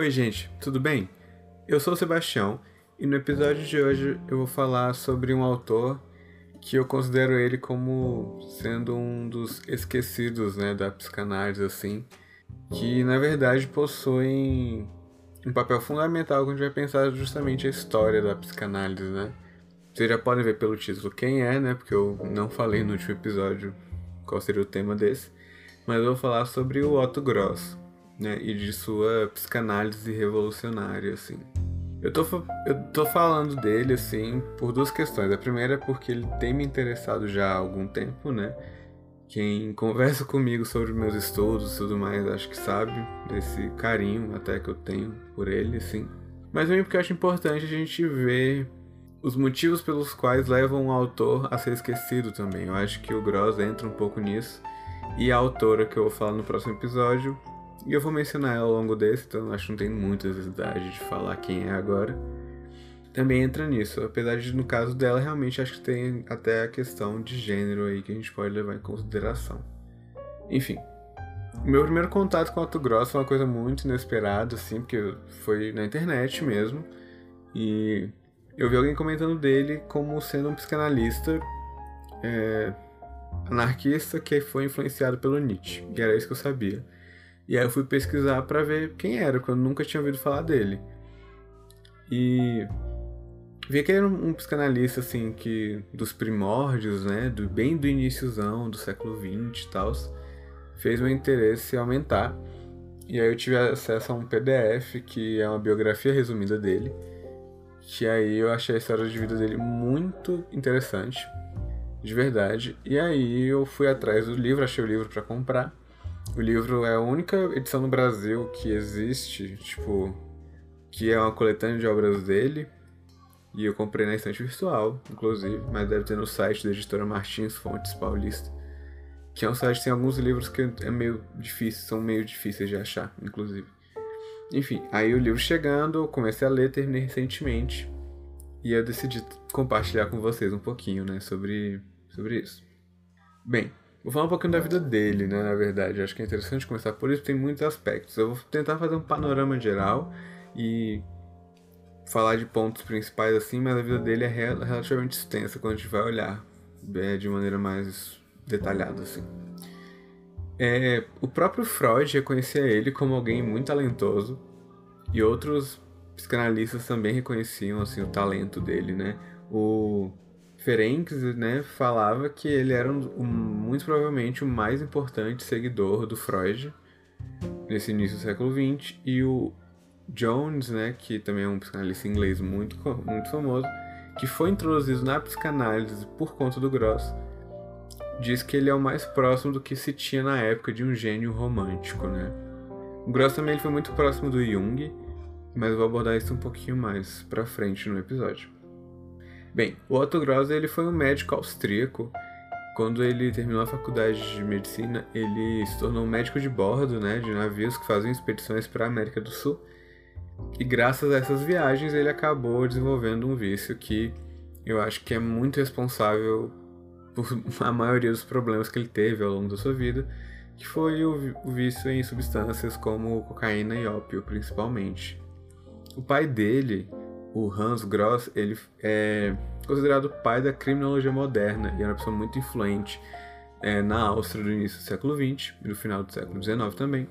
Oi, gente, tudo bem? Eu sou o Sebastião e no episódio de hoje eu vou falar sobre um autor que eu considero ele como sendo um dos esquecidos né, da psicanálise, assim, que na verdade possuem um papel fundamental quando a gente vai pensar justamente a história da psicanálise, né? Vocês já podem ver pelo título quem é, né? Porque eu não falei no último episódio qual seria o tema desse. Mas eu vou falar sobre o Otto Gross, né? E de sua psicanálise revolucionária, assim. Eu tô, eu tô falando dele, assim, por duas questões. A primeira é porque ele tem me interessado já há algum tempo, né? Quem conversa comigo sobre meus estudos e tudo mais, acho que sabe desse carinho até que eu tenho por ele, assim. Mas também porque eu acho importante a gente ver os motivos pelos quais levam um autor a ser esquecido também. Eu acho que o Gross entra um pouco nisso. E a autora que eu vou falar no próximo episódio, e eu vou mencionar ela ao longo desse, então acho que não tem muita necessidade de falar quem é agora. Também entra nisso, apesar de no caso dela realmente acho que tem até a questão de gênero aí que a gente pode levar em consideração. Enfim, meu primeiro contato com o Auto Gross foi uma coisa muito inesperada, assim, porque foi na internet mesmo. E eu vi alguém comentando dele como sendo um psicanalista é, anarquista que foi influenciado pelo Nietzsche. E era isso que eu sabia. E aí eu fui pesquisar para ver quem era, porque eu nunca tinha ouvido falar dele. E vi que ele era um psicanalista assim que dos primórdios, né, do bem do iníciozão do século XX e tal, fez meu interesse aumentar. E aí eu tive acesso a um PDF que é uma biografia resumida dele que aí eu achei a história de vida dele muito interessante, de verdade. E aí eu fui atrás do livro, achei o livro para comprar. O livro é a única edição no Brasil que existe, tipo, que é uma coletânea de obras dele. E eu comprei na estante virtual, inclusive, mas deve ter no site da editora Martins Fontes Paulista. Que é um site que tem alguns livros que é meio difícil, são meio difíceis de achar, inclusive. Enfim, aí o livro chegando, eu comecei a ler, terminei recentemente. E eu decidi compartilhar com vocês um pouquinho, né, sobre, sobre isso. Bem, vou falar um pouquinho da vida dele, né, na verdade. Acho que é interessante começar por isso, tem muitos aspectos. Eu vou tentar fazer um panorama geral e falar de pontos principais assim, mas a vida dele é relativamente extensa quando a gente vai olhar é, de maneira mais detalhada assim. É, o próprio Freud reconhecia ele como alguém muito talentoso e outros psicanalistas também reconheciam assim o talento dele, né? O Ferenc, né, falava que ele era um, um, muito provavelmente o mais importante seguidor do Freud nesse início do século XX e o Jones, né, que também é um psicanalista inglês muito muito famoso, que foi introduzido na psicanálise por conta do Gross diz que ele é o mais próximo do que se tinha na época de um gênio romântico, né? O Gross também ele foi muito próximo do Jung, mas vou abordar isso um pouquinho mais pra frente no episódio. Bem, o Otto Gross ele foi um médico austríaco. Quando ele terminou a faculdade de medicina, ele se tornou um médico de bordo, né, de navios que faziam expedições para a América do Sul. E graças a essas viagens ele acabou desenvolvendo um vício que eu acho que é muito responsável por a maioria dos problemas que ele teve ao longo da sua vida, que foi o vício em substâncias como cocaína e ópio, principalmente. O pai dele, o Hans Gross, ele é considerado o pai da criminologia moderna e era uma pessoa muito influente é, na Áustria do início do século XX e no final do século XIX também,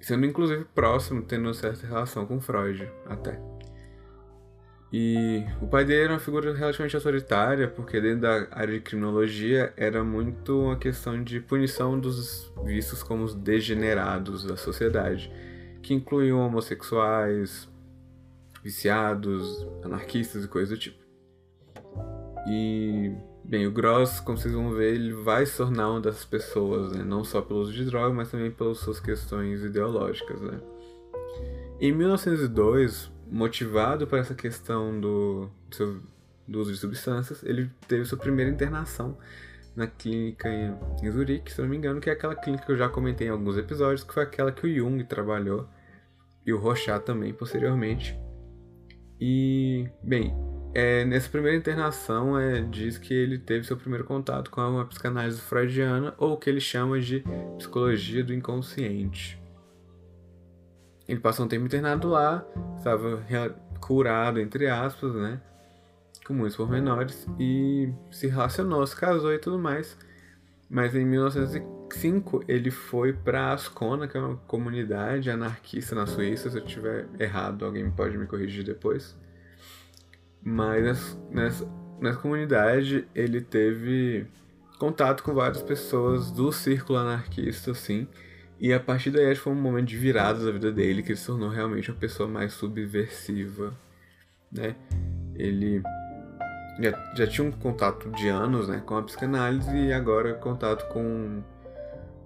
sendo inclusive próximo, tendo uma certa relação com Freud até. E o pai dele era uma figura relativamente autoritária, porque dentro da área de criminologia era muito uma questão de punição dos vistos como os degenerados da sociedade, que incluíam homossexuais, viciados, anarquistas e coisas do tipo. E, bem, o Gross, como vocês vão ver, ele vai se tornar uma dessas pessoas, né? não só pelo uso de droga, mas também pelas suas questões ideológicas. Né? Em 1902, motivado por essa questão do, seu, do uso de substâncias, ele teve sua primeira internação na clínica em, em Zurique, se não me engano, que é aquela clínica que eu já comentei em alguns episódios, que foi aquela que o Jung trabalhou e o Rochat também posteriormente. E, bem, é, nessa primeira internação é, diz que ele teve seu primeiro contato com uma psicanálise freudiana, ou o que ele chama de psicologia do inconsciente. Ele passou um tempo internado lá, estava curado, entre aspas, né? Com muitos pormenores, e se relacionou, se casou e tudo mais. Mas em 1905 ele foi para Ascona, que é uma comunidade anarquista na Suíça. Se eu tiver errado, alguém pode me corrigir depois. Mas nessa, nessa comunidade ele teve contato com várias pessoas do círculo anarquista, assim. E a partir daí acho que foi um momento de virada da vida dele, que ele se tornou realmente uma pessoa mais subversiva, né? Ele já, já tinha um contato de anos né, com a psicanálise e agora contato com,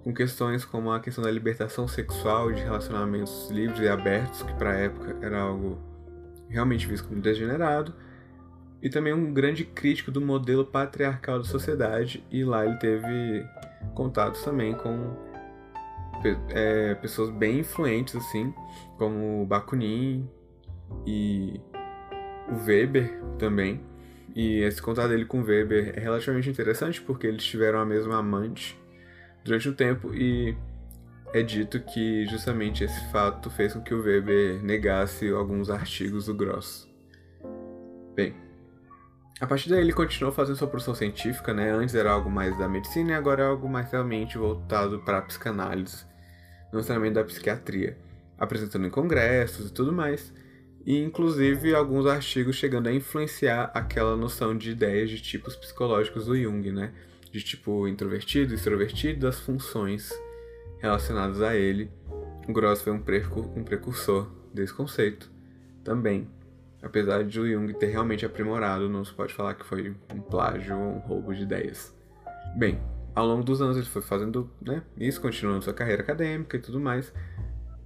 com questões como a questão da libertação sexual, de relacionamentos livres e abertos, que para a época era algo realmente visto como degenerado, e também um grande crítico do modelo patriarcal da sociedade, e lá ele teve contatos também com é, pessoas bem influentes, assim, como Bakunin e o Weber também. E esse contato dele com Weber é relativamente interessante porque eles tiveram a mesma amante durante um tempo e é dito que justamente esse fato fez com que o Weber negasse alguns artigos do Gross. Bem, a partir daí ele continuou fazendo sua produção científica, né? Antes era algo mais da medicina e agora é algo mais realmente voltado para a psicanálise, não necessariamente da psiquiatria, apresentando em congressos e tudo mais e inclusive alguns artigos chegando a influenciar aquela noção de ideias de tipos psicológicos do Jung, né? De tipo introvertido, extrovertido, das funções relacionadas a ele. O Gross foi um, precur precursor desse conceito também. Apesar de o Jung ter realmente aprimorado, não se pode falar que foi um plágio ou um roubo de ideias. Bem, ao longo dos anos ele foi fazendo né, isso, continuando sua carreira acadêmica e tudo mais,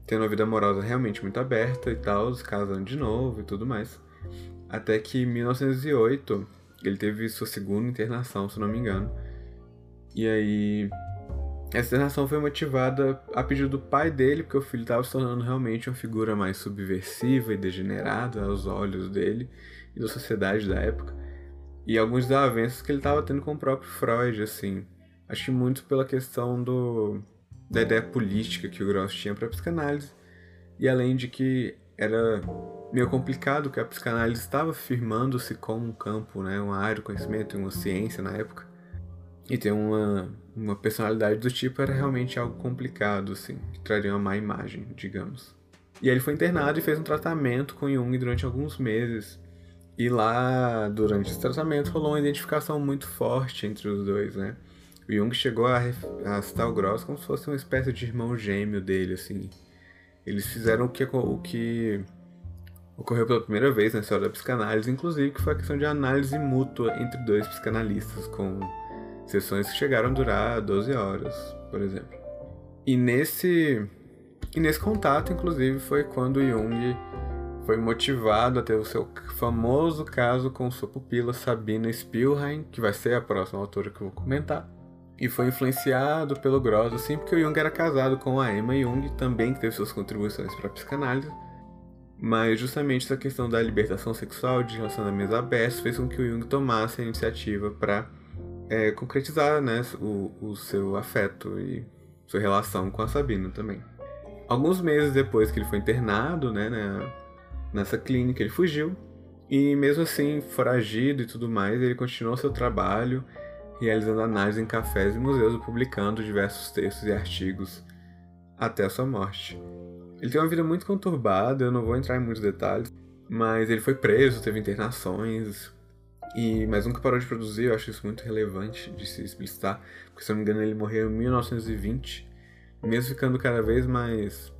tendo uma vida amorosa realmente muito aberta e tal, se casando de novo e tudo mais. Até que em 1908 ele teve sua segunda internação, se não me engano. E aí essa internação foi motivada a pedido do pai dele, porque o filho estava se tornando realmente uma figura mais subversiva e degenerada aos olhos dele e da sociedade da época. E alguns desavenços que ele estava tendo com o próprio Freud, assim. Acho que muito pela questão do da ideia política que o Gross tinha para a psicanálise, e além de que era meio complicado que a psicanálise estava firmando-se como um campo, né, uma área de conhecimento e uma ciência na época, e ter uma, uma personalidade do tipo era realmente algo complicado, assim, que traria uma má imagem, digamos. E aí ele foi internado e fez um tratamento com Jung durante alguns meses. E lá, durante esse tratamento, rolou uma identificação muito forte entre os dois, né? O Jung chegou a, a citar o Gross como se fosse uma espécie de irmão gêmeo dele, assim. Eles fizeram o que, o que ocorreu pela primeira vez na história da psicanálise, inclusive, que foi a questão de análise mútua entre dois psicanalistas, com sessões que chegaram a durar 12 horas, por exemplo. E nesse, e nesse contato, inclusive, foi quando Jung foi motivado a ter o seu famoso caso com sua pupila Sabina Spielheim, que vai ser a próxima autora que eu vou comentar e foi influenciado pelo Gross, assim, porque o Jung era casado com a Emma Jung, também que teve suas contribuições para a psicanálise. Mas justamente essa questão da libertação sexual, de relacionamentos abertos, fez com que o Jung tomasse a iniciativa para é, concretizar né, o, o seu afeto e sua relação com a Sabina também. Alguns meses depois que ele foi internado né, nessa clínica, ele fugiu. E mesmo assim, foragido e tudo mais, ele continuou seu trabalho realizando análise em cafés e museus e publicando diversos textos e artigos até a sua morte. Ele tem uma vida muito conturbada, eu não vou entrar em muitos detalhes, mas ele foi preso, teve internações, e mas nunca parou de produzir, eu acho isso muito relevante de se explicitar, porque se eu não me engano ele morreu em 1920, mesmo ficando cada vez mais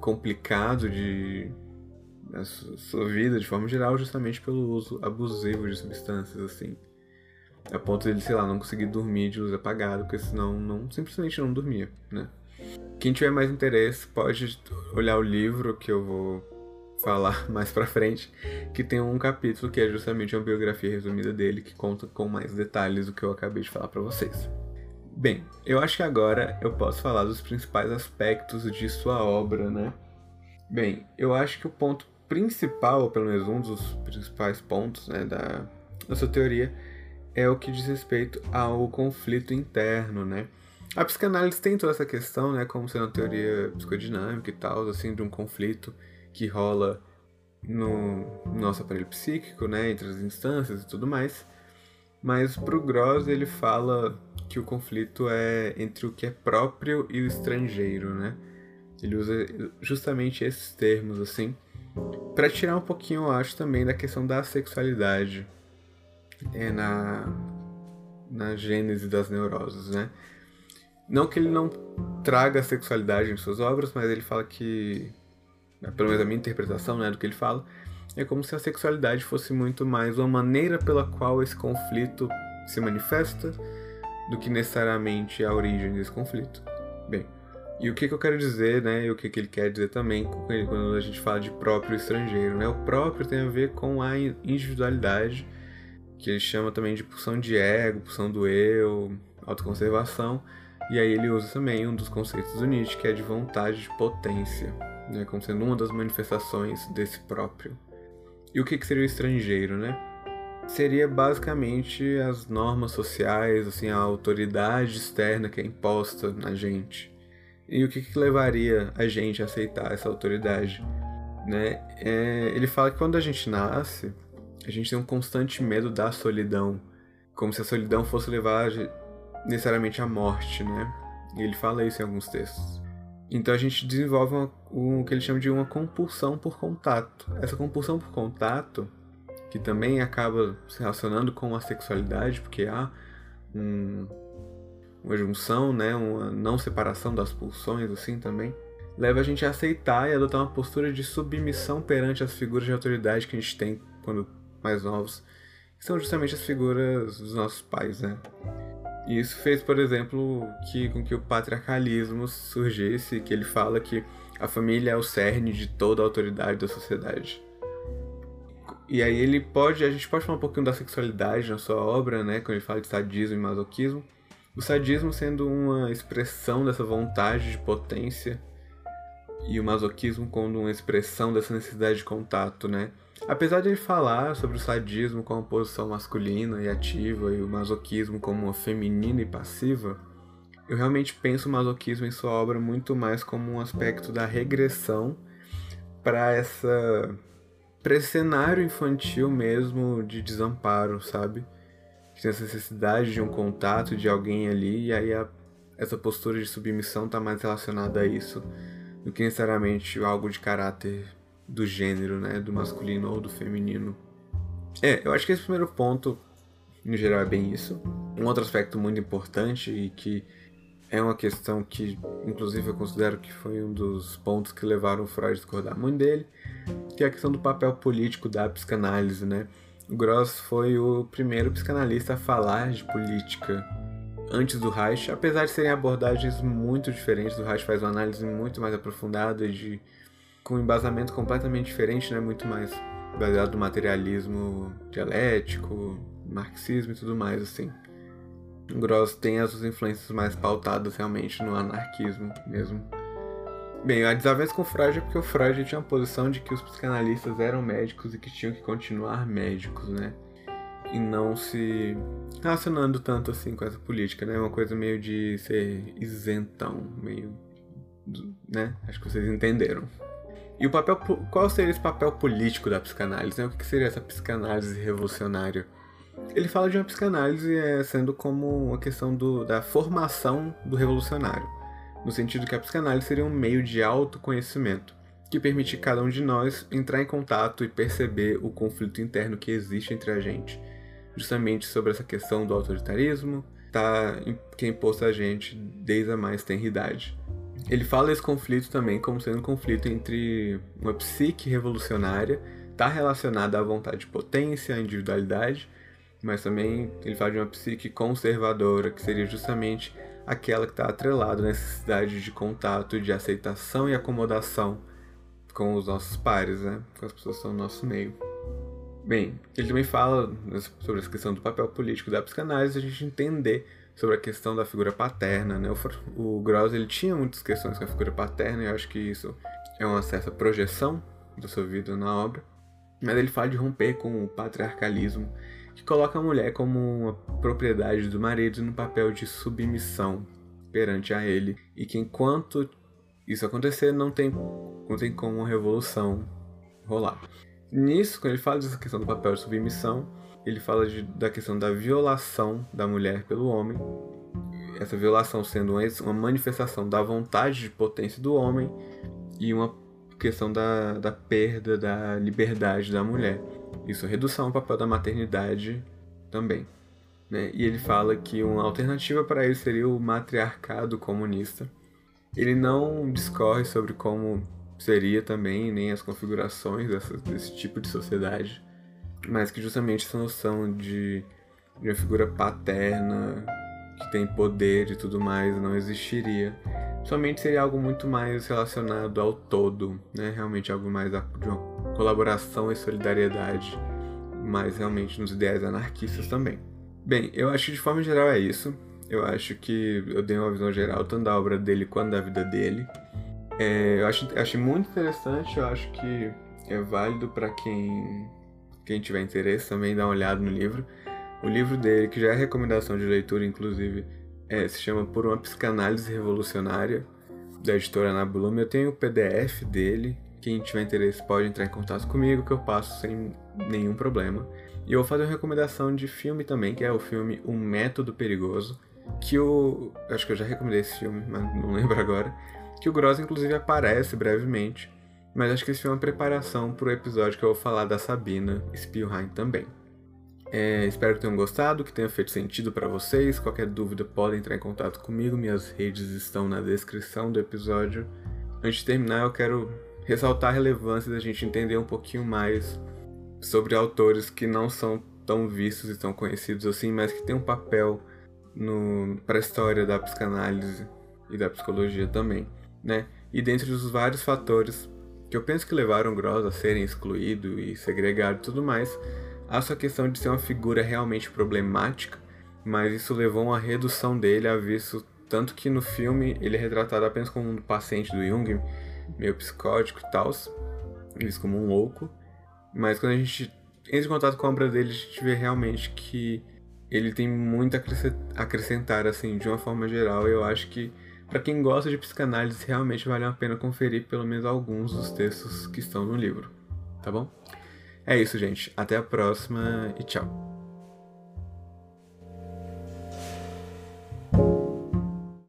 complicado de a sua vida de forma geral, justamente pelo uso abusivo de substâncias assim. A ponto de ele, sei lá, não conseguir dormir de luz apagada, porque senão não, simplesmente não dormia, né? Quem tiver mais interesse pode olhar o livro que eu vou falar mais pra frente, que tem um capítulo que é justamente uma biografia resumida dele, que conta com mais detalhes do que eu acabei de falar para vocês. Bem, eu acho que agora eu posso falar dos principais aspectos de sua obra, né? Bem, eu acho que o ponto principal, ou pelo menos um dos principais pontos né, da, da sua teoria, é o que diz respeito ao conflito interno, né? A psicanálise tem toda essa questão, né, como sendo uma teoria psicodinâmica e tal, assim, de um conflito que rola no nosso aparelho psíquico, né, entre as instâncias e tudo mais. Mas pro Gross ele fala que o conflito é entre o que é próprio e o estrangeiro, né? Ele usa justamente esses termos assim para tirar um pouquinho, eu acho, também da questão da sexualidade é na na gênese das neuroses, né? Não que ele não traga a sexualidade em suas obras, mas ele fala que, pelo menos a minha interpretação né, do que ele fala, é como se a sexualidade fosse muito mais uma maneira pela qual esse conflito se manifesta do que necessariamente a origem desse conflito. Bem, e o que, que eu quero dizer, né, e o que, que ele quer dizer também quando a gente fala de próprio estrangeiro, né? O próprio tem a ver com a individualidade, que ele chama também de pulsão de ego, pulsão do eu, autoconservação, e aí ele usa também um dos conceitos do Nietzsche, que é de vontade de potência, né, como sendo uma das manifestações desse próprio. E o que, que seria o estrangeiro, né? Seria basicamente as normas sociais, assim, a autoridade externa que é imposta na gente. E o que, que levaria a gente a aceitar essa autoridade? Né? É, ele fala que quando a gente nasce, a gente tem um constante medo da solidão, como se a solidão fosse levar necessariamente à morte, né? E ele fala isso em alguns textos. Então a gente desenvolve uma, o que ele chama de uma compulsão por contato. Essa compulsão por contato, que também acaba se relacionando com a sexualidade, porque há um, uma junção, né, uma não separação das pulsões, assim também, leva a gente a aceitar e adotar uma postura de submissão perante as figuras de autoridade que a gente tem quando mais novos, que são justamente as figuras dos nossos pais, né? E isso fez, por exemplo, que, com que o patriarcalismo surgisse, que ele fala que a família é o cerne de toda a autoridade da sociedade. E aí ele pode, a gente pode falar um pouquinho da sexualidade na sua obra, né, quando ele fala de sadismo e masoquismo. O sadismo sendo uma expressão dessa vontade de potência e o masoquismo como uma expressão dessa necessidade de contato, né? Apesar de ele falar sobre o sadismo como uma posição masculina e ativa e o masoquismo como uma feminina e passiva, eu realmente penso o masoquismo em sua obra muito mais como um aspecto da regressão para essa para esse cenário infantil mesmo de desamparo, sabe? Que tem essa necessidade de um contato de alguém ali e aí a, essa postura de submissão está mais relacionada a isso do que necessariamente algo de caráter do gênero, né? Do masculino ou do feminino. É, eu acho que esse primeiro ponto, no geral, é bem isso. Um outro aspecto muito importante e que é uma questão que, inclusive, eu considero que foi um dos pontos que levaram o Freud a discordar muito dele, que é a questão do papel político da psicanálise, né? O Gross foi o primeiro psicanalista a falar de política antes do Reich, apesar de serem abordagens muito diferentes. O Reich faz uma análise muito mais aprofundada de com um embasamento completamente diferente, né? Muito mais baseado no materialismo dialético, marxismo e tudo mais, assim. Gross tem as suas influências mais pautadas realmente no anarquismo mesmo. Bem, a desavença com o Freud é porque o Freud tinha a posição de que os psicanalistas eram médicos e que tinham que continuar médicos, né? E não se relacionando tanto assim com essa política, né? Uma coisa meio de ser isentão, meio. né? Acho que vocês entenderam. E o papel, qual seria esse papel político da psicanálise? Né? O que seria essa psicanálise revolucionária? Ele fala de uma psicanálise é, sendo como uma questão do, da formação do revolucionário, no sentido que a psicanálise seria um meio de autoconhecimento que permite cada um de nós entrar em contato e perceber o conflito interno que existe entre a gente, justamente sobre essa questão do autoritarismo, tá, que é imposto a gente desde a mais tenra idade. Ele fala esse conflito também como sendo um conflito entre uma psique revolucionária, está relacionada à vontade de potência, à individualidade, mas também ele fala de uma psique conservadora, que seria justamente aquela que está atrelada à necessidade de contato, de aceitação e acomodação com os nossos pares, né? com as pessoas que estão no nosso meio. Bem, ele também fala sobre essa questão do papel político da psicanálise, a gente entender sobre a questão da figura paterna, né? O, o ele tinha muitas questões com a figura paterna e eu acho que isso é uma certa projeção da sua vida na obra. Mas ele fala de romper com o patriarcalismo, que coloca a mulher como uma propriedade do marido no papel de submissão. perante a ele e que enquanto isso acontecer não tem, não tem como uma revolução rolar. Nisso, quando ele fala dessa questão do papel de submissão, ele fala de, da questão da violação da mulher pelo homem, essa violação sendo uma manifestação da vontade de potência do homem e uma questão da, da perda da liberdade da mulher. Isso, redução ao papel da maternidade também. Né? E ele fala que uma alternativa para isso seria o matriarcado comunista. Ele não discorre sobre como seria também, nem as configurações dessa, desse tipo de sociedade, mas que justamente essa noção de, de uma figura paterna que tem poder e tudo mais não existiria. Somente seria algo muito mais relacionado ao todo, né? Realmente algo mais de uma colaboração e solidariedade, mas realmente nos ideais anarquistas também. Bem, eu acho que de forma geral é isso. Eu acho que eu dei uma visão geral tanto da obra dele quanto da vida dele. É, eu acho, achei muito interessante, eu acho que é válido para quem, quem tiver interesse também dar uma olhada no livro. O livro dele, que já é recomendação de leitura, inclusive, é, se chama Por uma Psicanálise Revolucionária, da editora Ana. Eu tenho o PDF dele. Quem tiver interesse pode entrar em contato comigo, que eu passo sem nenhum problema. E eu vou fazer uma recomendação de filme também, que é o filme Um Método Perigoso, que o... Acho que eu já recomendei esse filme, mas não lembro agora. Que o Gross, inclusive, aparece brevemente. Mas acho que filme é uma preparação para o episódio que eu vou falar da Sabina Spielheim também. É, espero que tenham gostado, que tenha feito sentido para vocês. Qualquer dúvida podem entrar em contato comigo, minhas redes estão na descrição do episódio. Antes de terminar, eu quero ressaltar a relevância da gente entender um pouquinho mais sobre autores que não são tão vistos e tão conhecidos assim, mas que têm um papel para a história da psicanálise e da psicologia também, né? E dentre os vários fatores que eu penso que levaram Gross a serem excluído e segregado e tudo mais, Há sua questão de ser uma figura realmente problemática, mas isso levou a uma redução dele a visto tanto que no filme ele é retratado apenas como um paciente do Jung, meio psicótico e tal, visto como um louco. Mas quando a gente entra em contato com a obra dele, a gente vê realmente que ele tem muito a acrescentar, assim, de uma forma geral. Eu acho que para quem gosta de psicanálise, realmente vale a pena conferir pelo menos alguns dos textos que estão no livro, tá bom? É isso, gente. Até a próxima e tchau.